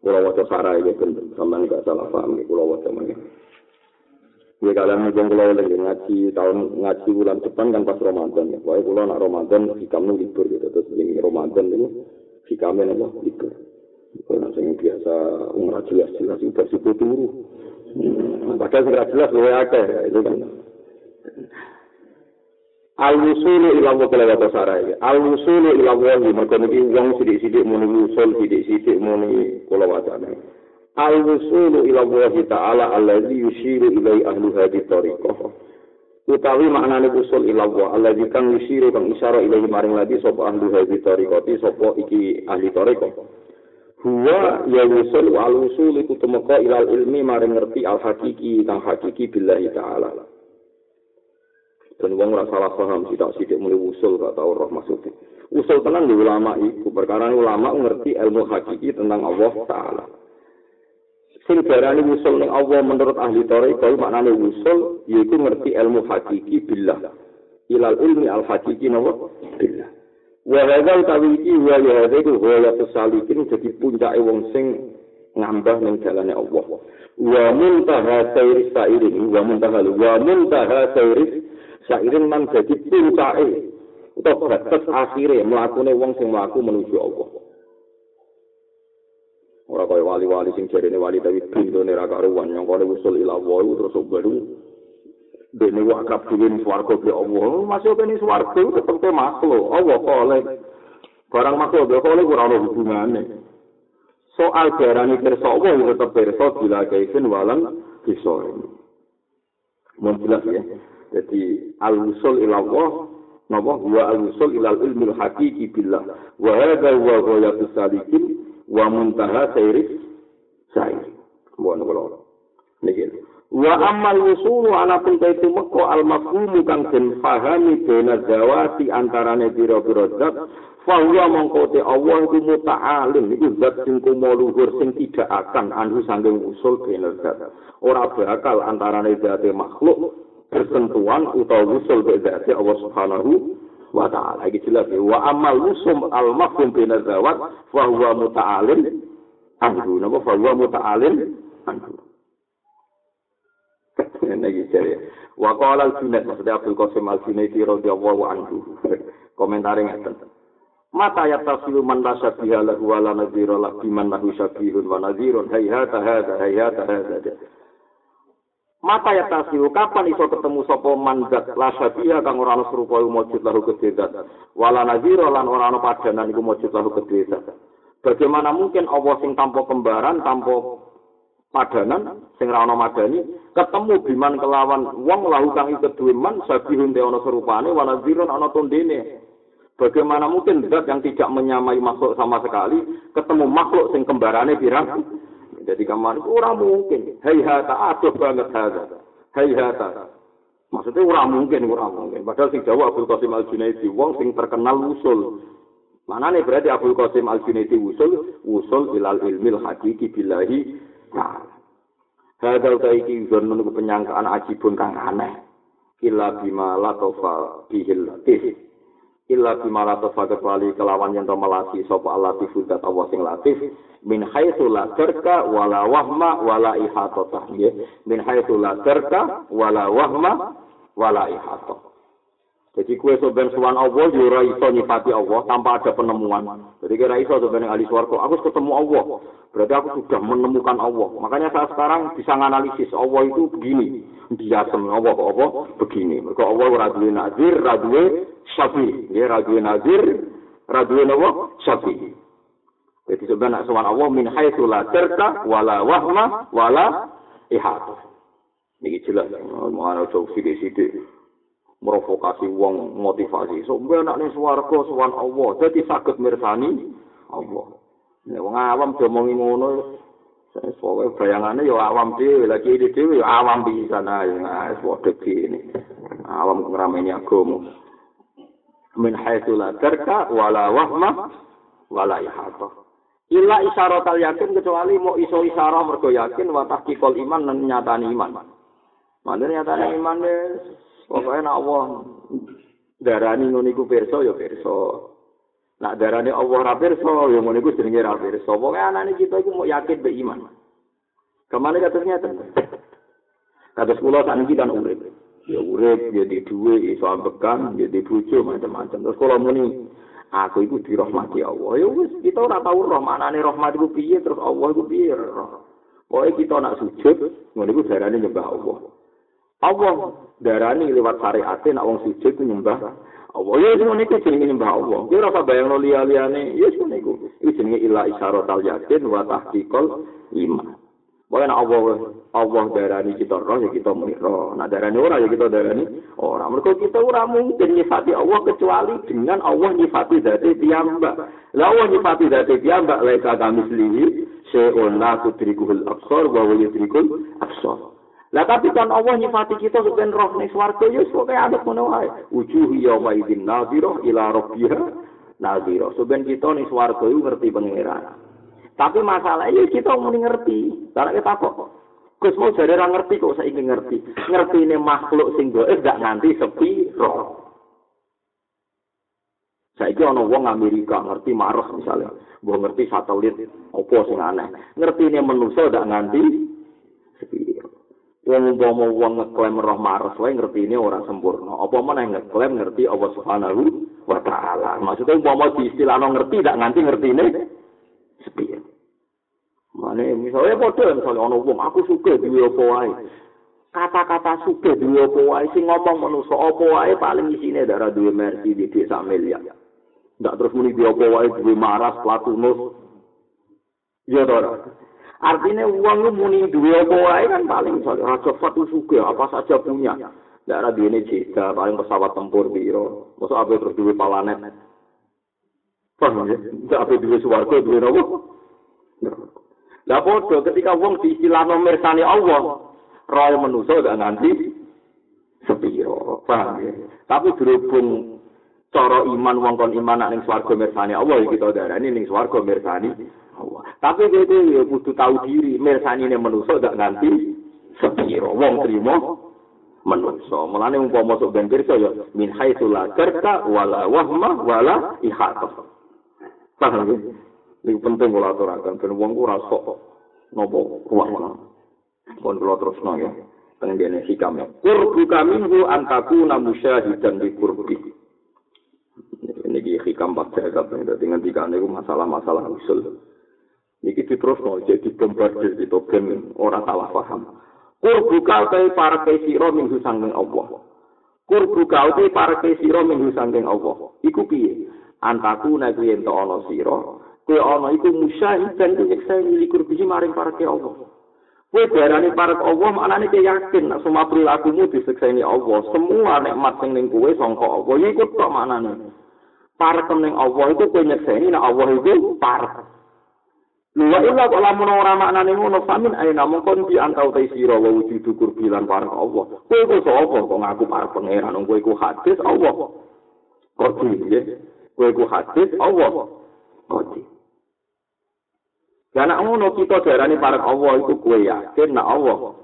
kula waca sarah iki ben sampean gak salah paham iki kula waca mangke Ya kalian ngomong kula lagi ngaji tahun ngaji bulan depan kan pas Ramadan ya. Pokoknya kula nak Ramadan hikam libur gitu terus ini Ramadan ini Jika apa itu. Kalau yang biasa umrah jelas-jelas itu bersih turu. Hmm, padahal sudah jelas gue akeh itu kan. Al-wusulu ila wa kala wa sarai. Al-wusulu ila wa mergo niki wong sithik-sithik muni wusul sithik-sithik muni kula wacane. Al-wusulu ila wa ta'ala allazi yushiru ilai ahli hadhihi tariqah. utawi maknane usul ilawa Allah kang yusiro kang isyara ilahi maring lagi sapa ahli hadis tariqati sapa iki ahli tariqah huwa ya usul wal usul iku temeka ilal ilmi maring ngerti al hakiki kang hakiki billahi taala dan wong ora salah paham tak sithik muni usul gak tau roh maksudnya. Usul tenan di ulama iku. Perkara ulama ngerti ilmu hakiki tentang Allah taala. Sing darani usul ning Allah menurut ahli tarekat maknane usul yaiku ngerti ilmu hakiki billah. Ilal ilmi al hakiki nawa billah. Wa hadza utawi iki wa ya hadza wa ya salikin wong sing ngambah ning dalane Allah. Wa muntaha sayri sairin wa muntaha wa muntaha sayri sairin man dadi puncake utawa batas akhire mlakune wong sing mlaku menuju Allah. Ora kaya wali-wali sing jarene wali tapi bindone ra karuan yang kene usul ila wa terus baru dene wakaf dhewe swarga be Allah masih kene swarga tetep te makhluk. Allah kole barang makhluk be kole ora ono hubungane. Soal jarane kersa Allah tetep kersa bila kaifin walang bisa. Mun jelas ya jadi al usul ila Allah napa? Huwa al usul ila ilmi al haqiqi billah. Wa hadha huwa ghayatus salikin wa muntaha sairis sair bon kula niki. Wa amal wusulu ala punta itu meko al mafhumu kang den fahami dena zawati antarane pira-pira zat fa huwa mongko te Allah iku muta'alim iku zat sing kumuluhur sing tidak akan anu sanging usul dena zat. Ora bakal antarane zat makhluk bersentuhan utawa usul be zat Allah subhanahu wa ta'ala. Iki jelas ya wa amal usum al mafhum bin zawat fa huwa muta'alim anhu. Napa? Fa huwa muta'alim anhu. *laughs* Niki jare wa qala al junaid maksudnya Abdul Qasim al Junaidi radhiyallahu anhu. *laughs* Komentare ngaten. Mata ya tafsiru man la syabiha lahu wa la nadhira lahu biman lahu syabihun wa nadhirun hayhata hadha hayhata hadha Mata ya tasiu, kapan iso ketemu sapa mandat la syabiyah kang ora ana serupa mujud lahu kededat. Wala nazira lan ora ana padanan iku mujud lahu kededat. Bagaimana mungkin Allah sing tanpa kembaran, tanpa padanan, sing ora ana madani, ketemu biman kelawan wong lahu kang kedue man sabihun te ana serupane wala nazira ana tondene. Bagaimana mungkin zat yang tidak menyamai makhluk sama sekali ketemu makhluk sing kembarane pirang? Jadi kamar itu orang mungkin. Hei hata, aduh banget hata. Hei hata. Maksudnya orang mungkin, orang mungkin. Padahal sing jawab Abdul Qasim Al Junaidi, wong sing terkenal usul. Mana nih berarti Abdul Qasim Al Junaidi usul, usul ilal ilmil hakiki billahi ta'ala. Hadal taiki zon menunggu penyangkaan ajibun kang aneh. Illa bima latofa bihil latif. Illa bimala tafakat wali kelawan yang melati sapa latif dat Allah sing latif. Min haitsu la tarka wala wahma wala ihata min haitsu la tarka wala wahma wala Jadi kue soben suan Allah, yo ora iso nyifati Allah tanpa ada penemuan. Jadi kira iso soben ahli swarga, aku ketemu Allah. Berarti aku sudah menemukan Allah. Makanya saya sekarang bisa menganalisis Allah itu begini. Dia semua Allah apa begini. Mereka Allah ora duwe nazir, ora duwe syafi. Ya ora duwe nazir, ora duwe apa? Syafi. Jadi sebenarnya suan Allah min haitsu la tarka wala wahma wala ihata. Ini jelas. Mau ana sithik-sithik. Merovokasi wong motivasi so mbek nek ning swarga sowan Allah dadi saged mirsani Allah nek wong awam diomongi ngono Soalnya bayangannya ya awam dhewe, lagi ini dhewe ya awam di sana nah, padha gini. Awam ngerameni agama. Min haitsu la tarka wala wahma wala ihata. Illa isyarat yakin kecuali mau iso isyarah mergo yakin wa tahqiqul iman dan nyatani iman. Mana nyatani iman Pokoknya nak Allah darani ngono iku pirsa ya pirsa. Nak darani Allah ra pirsa ya ngono iku jenenge ra pirsa. Pokoke anane kita iku mau yakin be iman. Kemana katanya ten? Kata sekolah kan kita urip. Ya urip ya di duwe iso ambekan ya di bojo macam-macam. Terus kalau muni aku iku dirahmati Allah. Ya wis kita ora tau roh manane rahmat iku piye terus Allah iku piye roh. Pokoke kita nak sujud ngono iku darane nyembah Allah. Allah darani lewat syariat nak wong sujud ku nyembah Allah. Ya sing ngene jenenge nyembah Allah. Kowe ora usah bayangno liya-liyane. Ya sing niku. Iki jenenge ila isyaratal yakin wa tahqiqal iman. Pokoknya nak Allah, Allah darani kita roh, ya kita muni roh. Nak darani ora, ya kita darani orang. Mereka kita ora mungkin nyifati Allah kecuali dengan Allah nyifati dati piyambak. Lah Allah nyifati dati piyambak, laika kami selihi, syai'un la tudrikuhul absor, wa wa yudrikul absor. Lah tapi kan Allah nyifati kita sebagai roh ning swarga ya kok ada ngono wae. Wujuhi yauma idzin nadhirah ila rabbiha nadhirah. Sebenarnya kita ning swarga ngerti pangeran. Tapi masalahnya kita mau ngerti. Karena kita kok Gus mau jadi orang ngerti kok saya ingin ngerti. Ngerti ini makhluk sing goib gak nganti sepi roh. Kira orang wong Amerika ngerti Mars misalnya, gue ngerti satelit, opo sing aneh. Ngerti ini manusia gak nganti. Wong umpama wong ngeklaim Mars, wae ngerti ini orang sempurna. Apa mana yang ngeklaim ngerti Allah Subhanahu wa taala. Maksudnya umpama di istilah ngerti gak nganti ngerti ini sepi. Mane misalnya padha misalnya ana wong aku suka duwe apa wae. Kata-kata suka duwe apa wae sing ngomong manusa apa wae paling isine darah duwe mercy di desa miliar. Ndak terus muni duwe apa wae duwe maras platunus. Ya ora. Artinya uang lu muni duwe apa wae kan paling misalnya raja fatu suka apa saja punya. Ndak ada duwe jeda paling pesawat tempur biro. Masa apa terus duwe palanet. Paham ya? Ndak apa duwe swarga duwe apa? Lah padha ketika wong diistilahno mirsani Allah, roh manusa gak nganti sepiro, paham ya? Tapi berhubung cara iman wong kon iman ning swarga mirsani Allah kita darani ning swarga mirsani Allah. Tapi kowe ya kudu tahu diri mirsani ning manusa gak nganti sepiro wong trimo manusa. Mulane umpama masuk ben pirsa ya min haitsu la karta wala wahma wala ihata. Paham ya? Ini penting kalau aturakan, dan uang ku rasok nopo ruang Mohon kalau terus no ya, pengen hikam ya. Kurbu kami hu antaku namu syahidan di kurbi. Ini hikam pak jagat, jadi ngendikan itu masalah-masalah usul. Ini terus no, jadi bombardir di togen orang salah paham. Kurbu kau para kesiro minggu sangking Allah. Kurbu kau para kesiro minggu sangking Allah. Iku piye? Antaku naik yen to ono siro. Kue ana iku musyahid dan nyeksa likur biji maring para ke Allah. Kue darani para ke Allah maknane ke yakin nak semua perilakumu disekseni Allah. Semua nikmat sing ning kue sangka Allah. Ya iku tok maknane. Para ning Allah itu kue nyekseni nak Allah itu para. Luwa illa kok lamun ora maknane ngono famin ae namung kon di antau te sira wa wujudu kurbilan para Allah. Kowe kok sapa kok ngaku para pangeran kowe iku hadis Allah. Kok iki Kowe iku hadis Allah. Kok Ya nak ngono kita darani para Allah itu kue yakin nak Allah.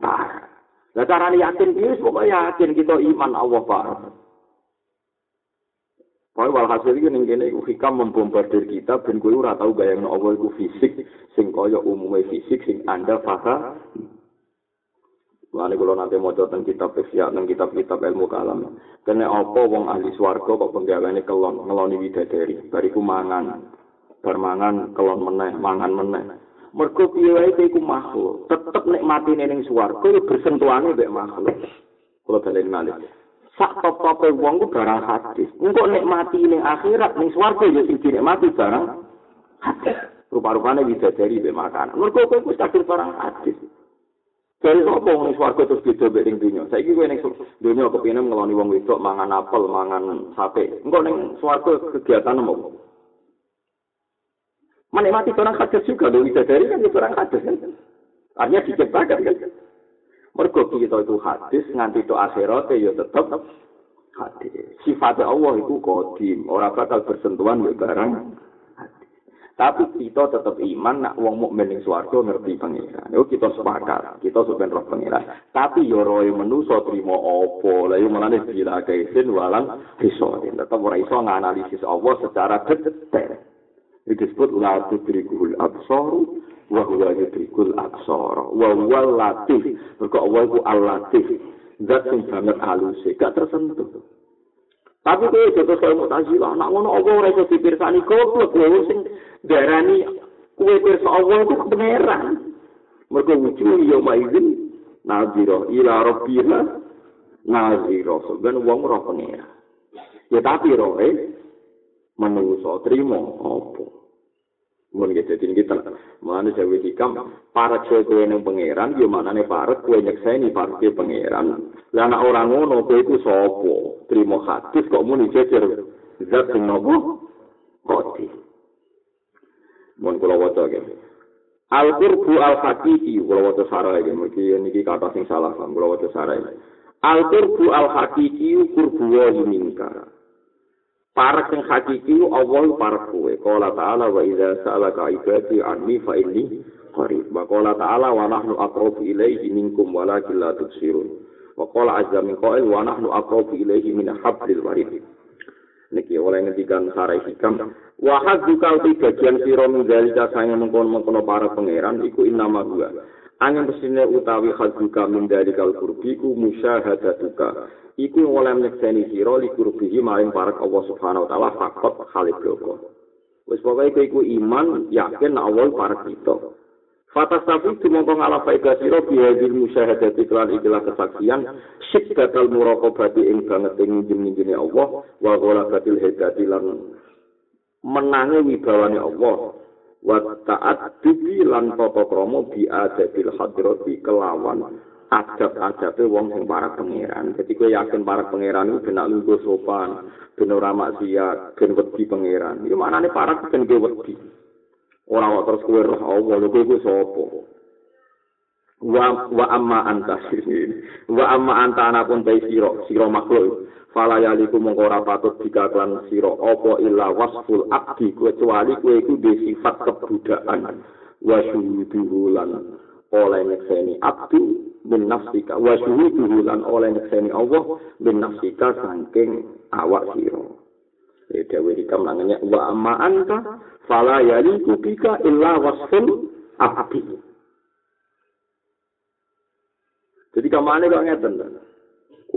Nah, carane yakin piye pokoke yakin kita iman Allah Pak. Pokoke walhasil iki ning kene hikam membombardir kita ben kowe ora tau bayangno Allah iku fisik sing kaya umume fisik sing Anda paham. Lani kalau nanti mau tentang kitab fikih, tentang kitab-kitab ilmu kalam. Kene apa wong ahli swarga kok penggaweane kelon, ngeloni widadari, bariku mangan. bermangan kelon meneh mangan meneh mergo piye wae iku makhluk tetep nek mati ning swarga bersentuhane mek makhluk kula balen malih sak top-tope wong ku barang hadis. Engko nek mati ning akhirat ning swarga ya sing mati barang hadis. Rupa-rupane widadari mek makanan. Mergo kowe wis kadung barang hadis. Dari apa wong swarga terus beda mbek ning donya. Saiki kowe ning donya kepengin ngeloni wong wedok mangan apel, mangan sate. Engko ning swarga kegiatan apa? menikmati orang hadis juga loh dari kan itu orang hadis kan. Artinya diciptakan kan mergo kita itu hadis nganti itu akhirat ya tetap hadis sifatnya Allah itu kodim orang bakal bersentuhan dengan barang tapi kita tetap iman nak wong mukmin ning swarga ngerti pangeran. Yo kita sepakat, kita sebenarnya roh pangeran. Tapi yo roh manusa trimo apa? Lah yo menane bila kaisin walang iso. Tetap ora iso nganalisis Allah secara detail. disebut la tudrikul absaru wa huwa yudrikul absara wa huwa latif mergo Allah iku al latif zat sing banget alus gak tersentuh Tapi kowe jotos koyo Mu'tazilah, nak ngono apa ora iso dipirsani goblok kowe sing darani kowe pirsa Allah itu pangeran. Mergo wujuh ya maizin nazira ila rabbiha nazira. Ben wong ora pangeran. Ya tapi roe menungso trimo apa? Mun gitu jadi kita mana jawa hikam para kue neng pangeran, yo mana nih para kue nyekseni para kue pangeran. Lah anak orang ngono kue itu sopo, terima hadis kok muni jejer zat sing nopo koti. Mun kula waca ge. Al qurbu al hakiki kula waca sarai ge mriki niki kata sing salah kula waca sarai. Al qurbu al hakiki qurbu wa minka. Parak sing hakiki Allah parak kowe. Qala ta'ala wa idza sa'alaka ibadi anni fa inni qarib. Wa qala ta'ala wa nahnu aqrabu ilaihi minkum walakin la tubsirun. Wa qala azza min qail wa nahnu aqrabu ilaihi min hablil warid. Niki oleh ngendikan sarai hikam. Wa hadzuka uti bagian sira min dalika sange mengkon-mengkono para pangeran iku innama huwa. Angin pesine utawi hadzuka min dalikal qurbiku musyahadatuka. Iku oleh nyekseni sira likurbihi maring parek Allah Subhanahu wa taala fakot khalid bloko. Wis pokoke kowe iku iman yakin Allah parek kita. Fatas tapi tumongko ngalah faedah sira bihadil musyahadati kelan ikilah kesaksian syiddatal muraqabati ing banget ing jenenge Allah wa ghalabatil hidati lan menangi wibawane Allah wa ta'at lan tata krama bi adabil hadrati kelawan adab-adabe wong sing para pangeran. Jadi kowe yakin para pangeran iku benak lungguh sopan, ben ora maksiat, ben wedi pangeran. Iki manane para ben kowe wedi. Ora kok terus kowe roh Allah, lho kowe sapa? Wa wa amma anta wa amma anta anapun bae sira, sira makhluk. Fala yaliku mongko ora patut dikaklan sira apa illa wasful abdi kecuali iku duwe sifat kebudakan wa syuhudu lan oleh nyekseni abdu bin nafsika wa syuhuduhu lan oleh nyekseni Allah bin nafsika saking awak sira. Ya dewe hikam nangenya wa amma anta fala yaliku bika illa wasful abdi. Jadi ke mana kok ngeten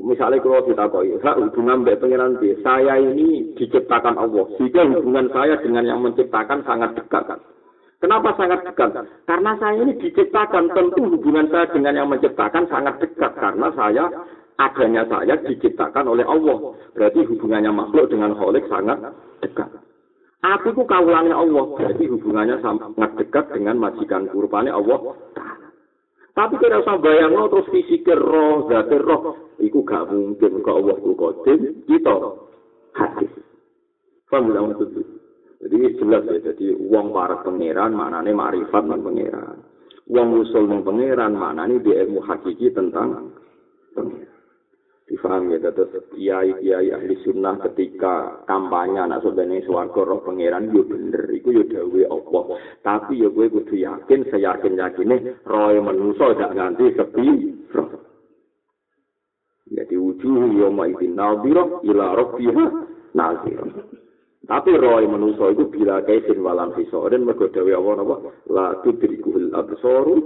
misalnya kalau kita koi hubungan mbak pengiran saya ini diciptakan Allah sehingga hubungan saya dengan yang menciptakan sangat dekat kan Kenapa sangat dekat? Karena saya ini diciptakan, tentu hubungan saya dengan yang menciptakan sangat dekat. Karena saya, adanya saya diciptakan oleh Allah. Berarti hubungannya makhluk dengan kholik sangat dekat. Aku itu kaulannya Allah, berarti hubungannya sangat dekat dengan majikan kurbannya Allah. Tapi kalau usah bayang lo terus fisikir roh, zatir roh, itu gak mungkin ke Allah itu kodim, kita hadis. Jadi jelas ya, jadi uang para pangeran maknanya marifat dan pangeran. Uang usul dan pangeran maknanya dia ilmu hakiki tentang pangeran. Difaham ya, terus kiai kiai ahli sunnah ketika kampanye anak sebenarnya suarga roh pangeran yo bener, itu yo dawe Allah. Tapi yo gue kudu yakin, seyakin yakinnya roh manusia gak ganti sepi roh. Jadi wujuh yoma idin nadhirah ila rabbiha nazirah. Tapi roy manusa iku bila kaisin walam hisoren mergo dewe Allah napa la tudrikul absaru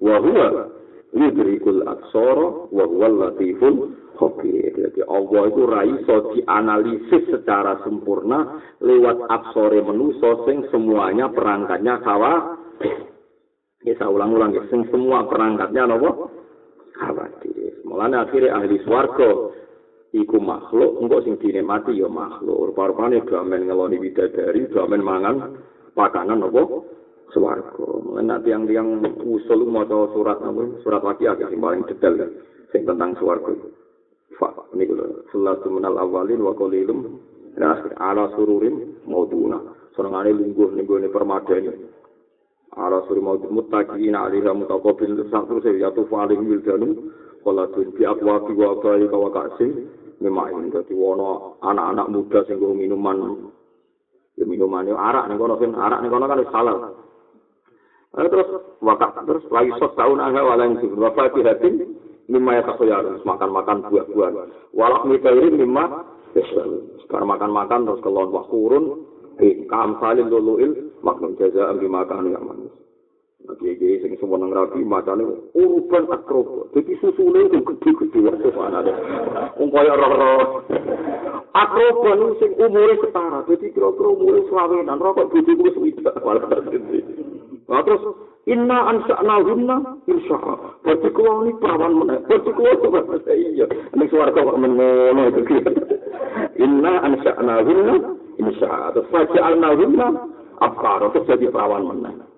wa huwa yudrikul absara wa huwa latiful khabir. Jadi Allah itu ra iso dianalisis secara sempurna lewat absore manusa sing semuanya perangkatnya kawa. Ya saya ulang-ulang ya, sing semua perangkatnya napa? Khawatir. Mulane akhirnya ahli swarga iku makhluk engko sing dinikmati ya makhluk. Rupa-rupane gamen ngeloni widadari gamen mangan pakanan apa? Swarga. Mulane nanti yang yang usul maca surat apa? Surat waqiah sing paling detail sing tentang swarga. Fa niku lho. Salatu minal awalin wa qalilum akhir. Ala sururin mauduna. Senengane lungguh ning gone permadani. Ala suri maud muttaqina alaiha mutaqabbil. Satu ya tu faling wildanu kala tun bi aqwa wa bayi kawasin nyemain dadi wono anak-anak muda sing nggo minuman. Ya minuman yo arak ning kono kan arak ning kono kan wis halal. Lalu terus wakak terus lagi sos tahun agak walang sih bapak tidak tim lima ya makan makan buah-buahan. Walak mikairin lima sekarang makan makan terus kelon wah turun eh kam salin duluil maknun jaza ambi makan yang manis Kiai sing sewenang rapi macane urban akroba. Dadi susune itu gede-gede wae ana. Wong kaya roh-roh. Akroba niku sing umure setara. Dadi kira-kira umure swawenan, rokok bojo kuwi swidak. Lah terus inna ansa'na hunna insya Berarti kuwa ini perawan mana? Berarti kuwa itu iya. Ini suara kok mengono itu. Inna ansa'na hunna insya Terus faja'alna hunna abkar. Terus jadi perawan mana?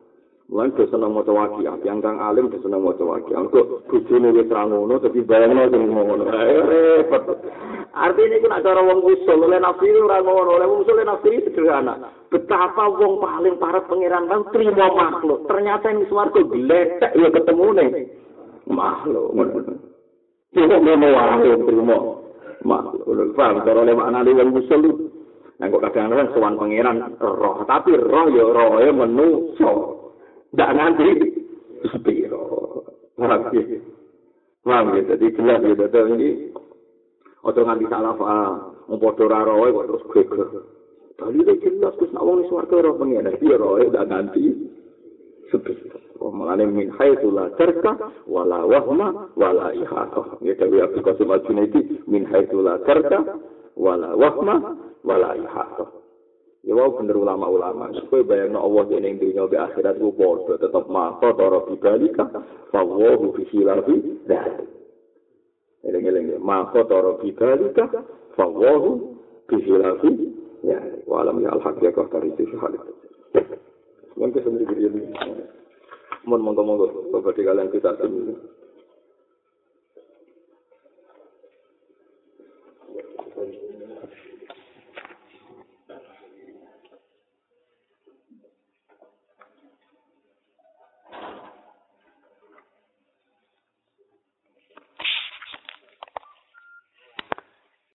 Mulai dia senang mau wakia, yang kang alim dia senang mau wakia. Untuk bujune wis ra ngono, tapi bayangno sing ngono. *laughs* Repot. Artinya itu nak cara wong usul, oleh nafsi ora ngono, oleh wong usul nafsi sederhana. Betapa wong paling parah pangeran kan terima makhluk. Ternyata yang swarga gletek ya ketemu nih makhluk. Tidak ngono wae terima makhluk. Paham cara oleh maknane wong usul. Nah kok kadang-kadang sowan pangeran roh, tapi roh ya rohe menungso. Ndak nganti sepiro. Ya? Paham ya? Jadi jelas ya, dada ini. Ojo nganti salah paham. Mempodo raroy kok terus geger. Tadi itu jelas, terus nak wong ini suarga roh pengen. Roy, ndak nganti sepiro. Mengenai min haitsu la tarka wala wahma wala ihata. Ya tapi Abdul Qasim Al-Junaidi min haitsu la tarka wala wahma wala ihata. Ya wau bener ulama-ulama. Kowe bayangno Allah dene ing dunya be akhirat ku padha tetep mata cara bibalika fawahu fi khilafi dzat. Eleng-eleng mata cara bibalika fawahu fi khilafi ya walam ya al-haqiqah dari itu hal itu. Mungkin sendiri ini. Mohon monggo-monggo, Bapak kalian kita